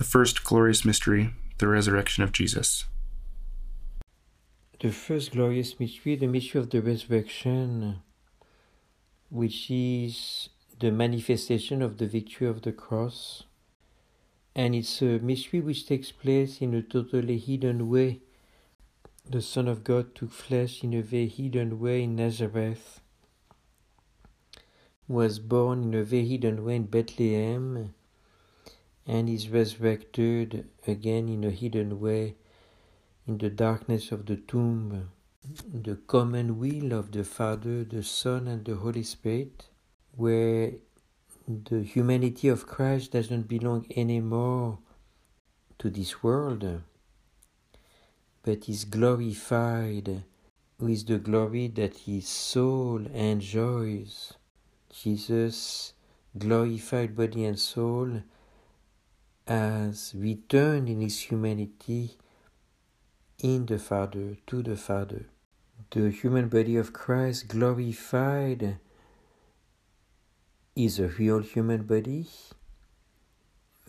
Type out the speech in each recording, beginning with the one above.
The first glorious mystery, the resurrection of Jesus. The first glorious mystery, the mystery of the resurrection which is the manifestation of the victory of the cross. And it's a mystery which takes place in a totally hidden way. The Son of God took flesh in a very hidden way in Nazareth, was born in a very hidden way in Bethlehem, and is resurrected again in a hidden way in the darkness of the tomb the common will of the Father, the Son, and the Holy Spirit, where the humanity of Christ doesn't belong anymore to this world, but is glorified with the glory that his soul enjoys. Jesus, glorified body and soul, has returned in his humanity in the Father, to the Father. The human body of Christ glorified is a real human body,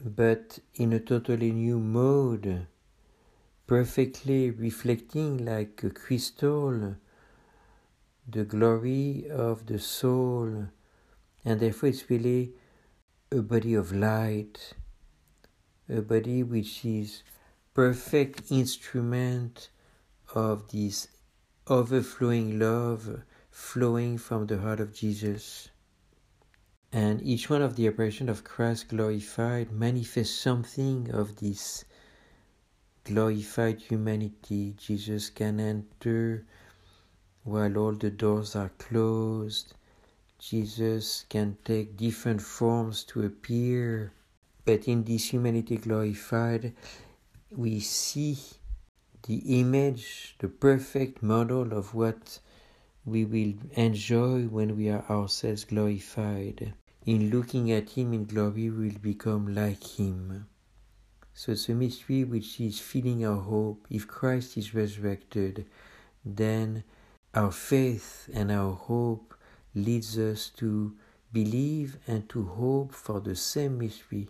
but in a totally new mode, perfectly reflecting like a crystal the glory of the soul, and therefore it's really a body of light, body which is perfect instrument of this overflowing love flowing from the heart of Jesus. And each one of the apparitions of Christ glorified manifests something of this glorified humanity. Jesus can enter while all the doors are closed. Jesus can take different forms to appear. But in this humanity glorified, we see the image, the perfect model of what we will enjoy when we are ourselves glorified. In looking at Him in glory, we will become like Him. So it's a mystery which is feeding our hope. If Christ is resurrected, then our faith and our hope leads us to believe and to hope for the same mystery.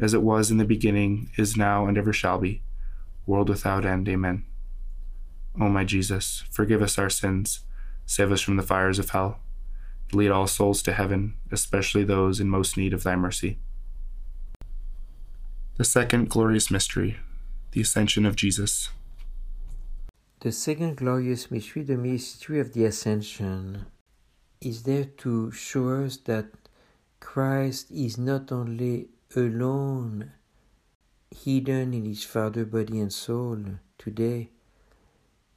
as it was in the beginning, is now, and ever shall be, world without end. Amen. O my Jesus, forgive us our sins, save us from the fires of hell, lead all souls to heaven, especially those in most need of thy mercy. The second glorious mystery, the Ascension of Jesus. The second glorious mystery, the mystery of the Ascension, is there to show us that Christ is not only alone, hidden in his Father, body, and soul today,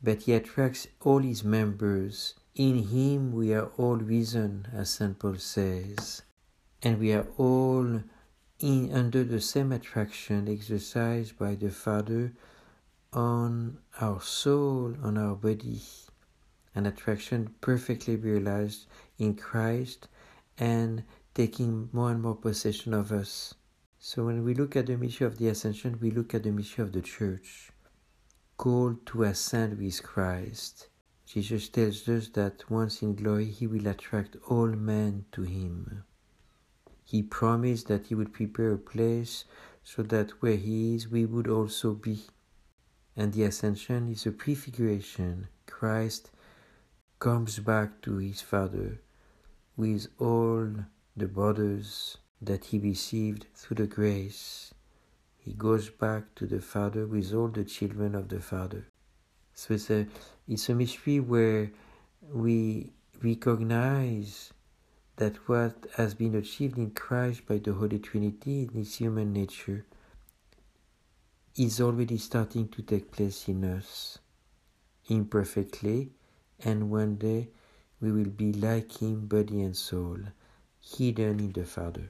but he attracts all his members. In him we are all risen, as St. Paul says, and we are all in under the same attraction exercised by the Father on our soul, on our body, an attraction perfectly realized in Christ and taking more and more possession of us. So when we look at the mystery of the ascension, we look at the mystery of the church, called to ascend with Christ. Jesus tells us that once in glory he will attract all men to him. He promised that he would prepare a place so that where he is we would also be. And the ascension is a prefiguration. Christ comes back to his Father with all the brothers that he received through the grace, he goes back to the Father with all the children of the Father. So it's a, it's a mystery where we recognize that what has been achieved in Christ by the Holy Trinity in his human nature is already starting to take place in us imperfectly, and one day we will be like him, body and soul, hidden in the Father.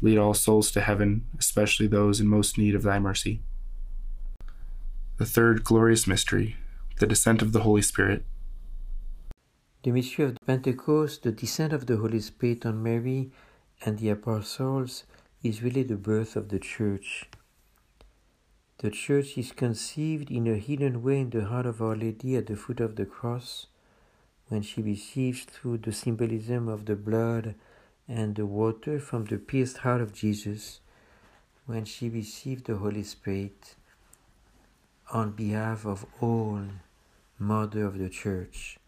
lead all souls to heaven, especially those in most need of thy mercy. The third glorious mystery, the descent of the Holy Spirit. The mystery of Pentecost, the descent of the Holy Spirit on Mary and the apostles, is really the birth of the Church. The Church is conceived in a hidden way in the heart of Our Lady at the foot of the cross, when she receives through the symbolism of the blood and the water from the pierced heart of Jesus, when she received the Holy Spirit on behalf of all Mother of the Church.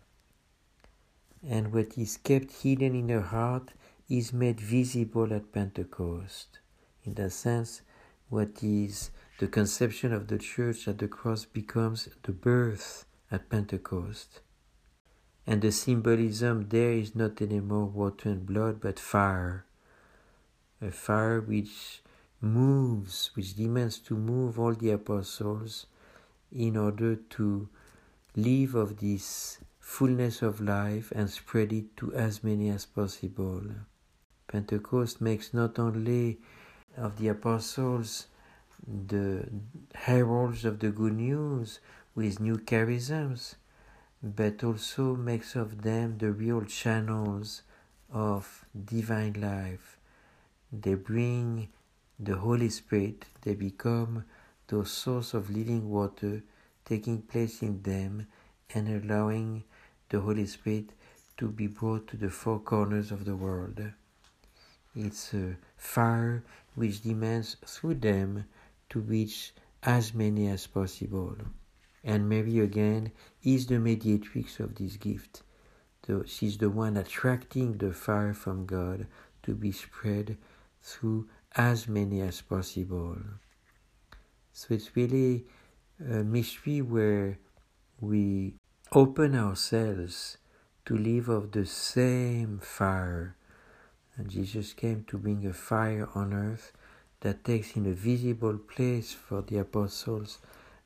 And what is kept hidden in her heart is made visible at Pentecost. In that sense, what is the conception of the church at the cross becomes the birth at Pentecost. And the symbolism there is not anymore water and blood, but fire. A fire which moves, which demands to move all the apostles in order to live of this fullness of life and spread it to as many as possible. Pentecost makes not only of the apostles the heralds of the good news with new charisms, but also makes of them the real channels of divine life. They bring the Holy Spirit, they become the source of living water taking place in them and allowing the Holy Spirit to be brought to the four corners of the world. It's a fire which demands through them to reach as many as possible. And Mary again is the mediatrix of this gift. She's the one attracting the fire from God to be spread through as many as possible. So it's really a mystery where we open ourselves to live of the same fire. And Jesus came to bring a fire on earth that takes in a visible place for the apostles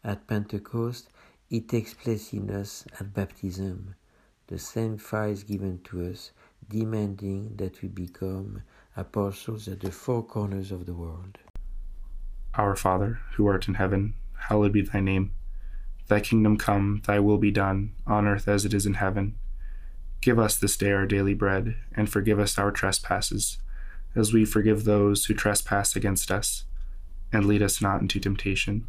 at Pentecost, it takes place in us at baptism. The same fire is given to us, demanding that we become apostles at the four corners of the world. Our Father, who art in heaven, hallowed be thy name. Thy kingdom come, thy will be done, on earth as it is in heaven. Give us this day our daily bread, and forgive us our trespasses as we forgive those who trespass against us. And lead us not into temptation,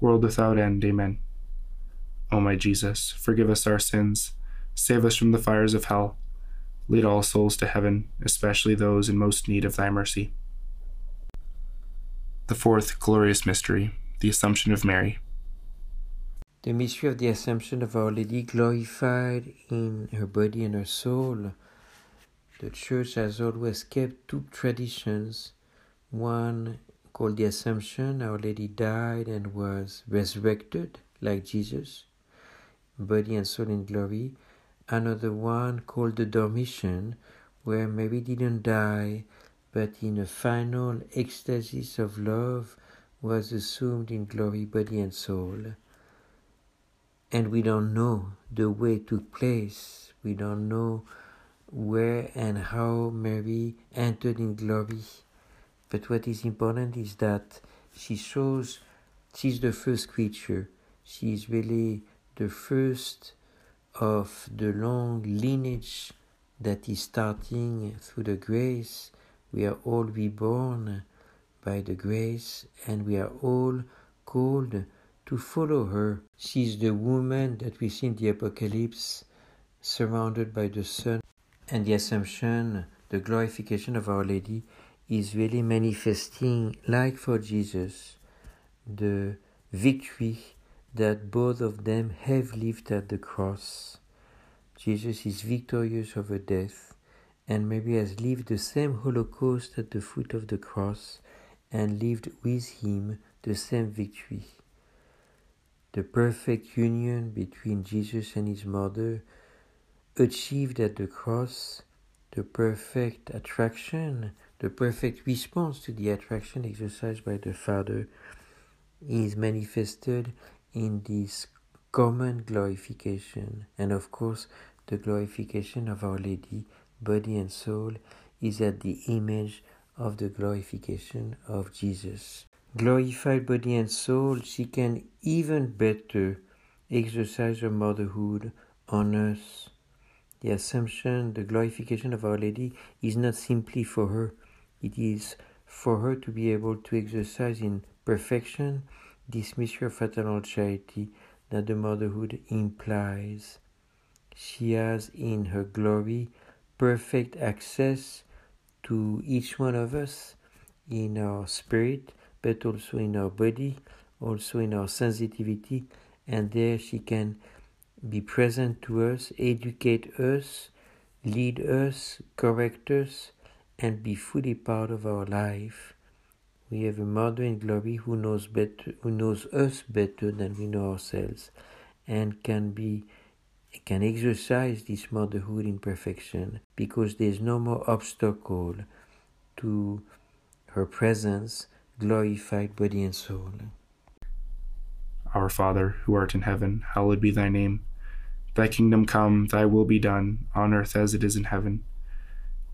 world without end. Amen. O my Jesus, forgive us our sins, save us from the fires of hell, lead all souls to heaven, especially those in most need of thy mercy. The fourth glorious mystery, the Assumption of Mary. The mystery of the Assumption of Our Lady glorified in her body and her soul. The Church has always kept two traditions. One called the Assumption, Our Lady died and was resurrected like Jesus, body and soul in glory. Another one called the Dormition, where Mary didn't die, but in a final ecstasy of love was assumed in glory, body and soul. And we don't know the way took place. We don't know where and how Mary entered in glory. But what is important is that she shows she's the first creature. She's really the first of the long lineage that is starting through the grace. We are all reborn by the grace and we are all called to follow her. She's the woman that we see in the Apocalypse surrounded by the sun and the Assumption, the glorification of Our Lady is really manifesting, like for Jesus, the victory that both of them have lived at the cross. Jesus is victorious over death, and Mary has lived the same Holocaust at the foot of the cross and lived with him the same victory. The perfect union between Jesus and his mother, achieved at the cross, the perfect attraction the perfect response to the attraction exercised by the Father is manifested in this common glorification. And of course, the glorification of Our Lady, body and soul, is at the image of the glorification of Jesus. Glorified body and soul, she can even better exercise her motherhood on us. The Assumption, the glorification of Our Lady, is not simply for her, it is for her to be able to exercise in perfection this mystery of fraternal charity that the motherhood implies. She has in her glory perfect access to each one of us in our spirit, but also in our body, also in our sensitivity, and there she can be present to us, educate us, lead us, correct us, and be fully part of our life. We have a mother in glory who knows better, who knows us better than we know ourselves, and can be can exercise this motherhood in perfection because there is no more obstacle to her presence, glorified body and soul. Our Father, who art in heaven, hallowed be thy name. Thy kingdom come, thy will be done, on earth as it is in heaven.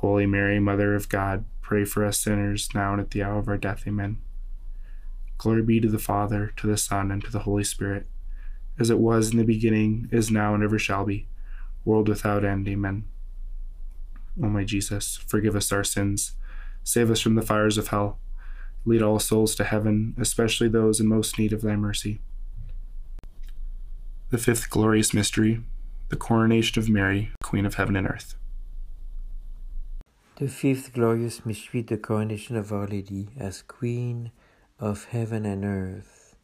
Holy Mary, Mother of God, pray for us sinners, now and at the hour of our death. Amen. Glory be to the Father, to the Son, and to the Holy Spirit, as it was in the beginning, is now, and ever shall be, world without end. Amen. O my Jesus, forgive us our sins, save us from the fires of hell, lead all souls to heaven, especially those in most need of thy mercy. The fifth glorious mystery, the coronation of Mary, Queen of heaven and earth. The fifth glorious mystery, the coronation of Our Lady as Queen of heaven and earth.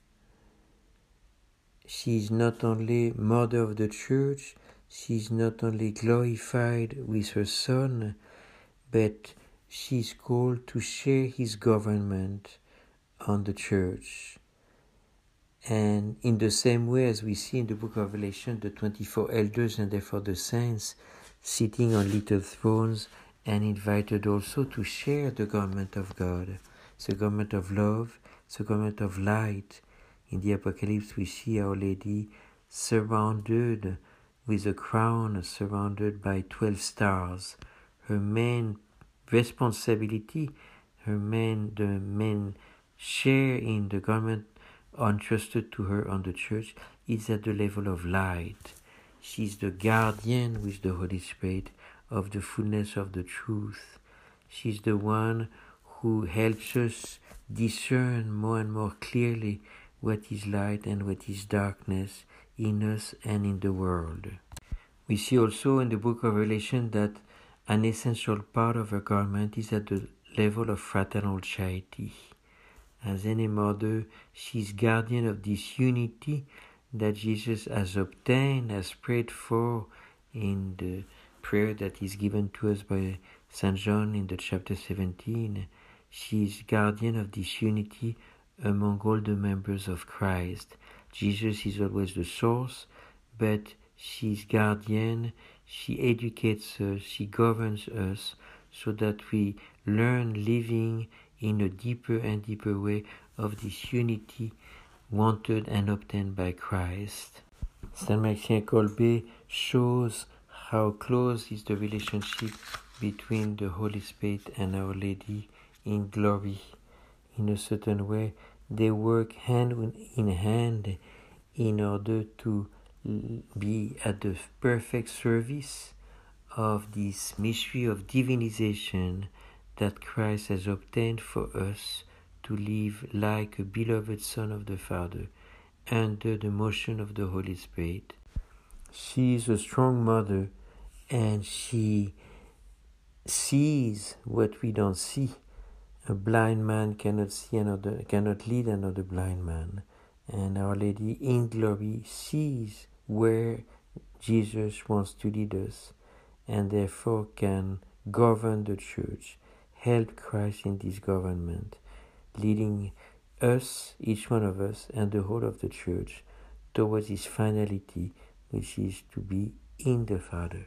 She is not only Mother of the Church, she is not only glorified with her Son, but she is called to share his government on the Church. And in the same way as we see in the book of Revelation, the 24 elders and therefore the saints sitting on little thrones and invited also to share the government of God, the government of love, the government of light. In the Apocalypse, we see Our Lady surrounded with a crown, surrounded by 12 stars. Her main responsibility, her main, the main share in the government entrusted to her on the church is at the level of light. She is the guardian with the Holy Spirit of the fullness of the truth. She's the one who helps us discern more and more clearly what is light and what is darkness in us and in the world. We see also in the book of Revelation that an essential part of her garment is at the level of fraternal charity. As any mother, she is guardian of this unity that Jesus has obtained, has prayed for in the prayer that is given to us by St. John in the chapter 17. She is guardian of this unity among all the members of Christ. Jesus is always the source, but she is guardian, she educates us, she governs us, so that we learn living in a deeper and deeper way of this unity wanted and obtained by Christ. Saint Maxime Kolbe shows how close is the relationship between the Holy Spirit and Our Lady in glory. In a certain way, they work hand in hand in order to be at the perfect service of this mystery of divinization that Christ has obtained for us to live like a beloved Son of the Father under the motion of the Holy Spirit. She is a strong mother and she sees what we don't see. A blind man cannot see another, cannot lead another blind man. And Our Lady in glory sees where Jesus wants to lead us and therefore can govern the church, help Christ in this government, leading us, each one of us, and the whole of the church towards this finality, which is to be in the Father.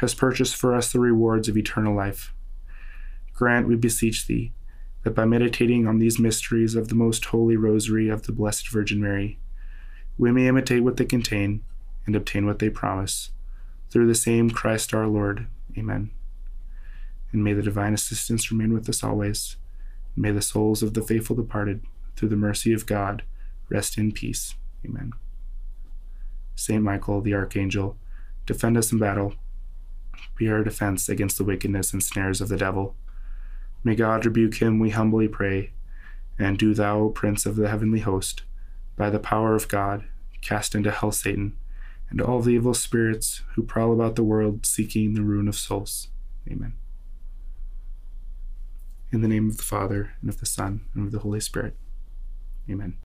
has purchased for us the rewards of eternal life. Grant, we beseech thee, that by meditating on these mysteries of the most holy rosary of the Blessed Virgin Mary, we may imitate what they contain and obtain what they promise. Through the same Christ our Lord. Amen. And may the divine assistance remain with us always. May the souls of the faithful departed, through the mercy of God, rest in peace. Amen. Saint Michael, the Archangel, defend us in battle. Be our defense against the wickedness and snares of the devil. May God rebuke him, we humbly pray. And do thou, o Prince of the heavenly host, by the power of God, cast into hell Satan and all the evil spirits who prowl about the world seeking the ruin of souls. Amen. In the name of the Father, and of the Son, and of the Holy Spirit. Amen.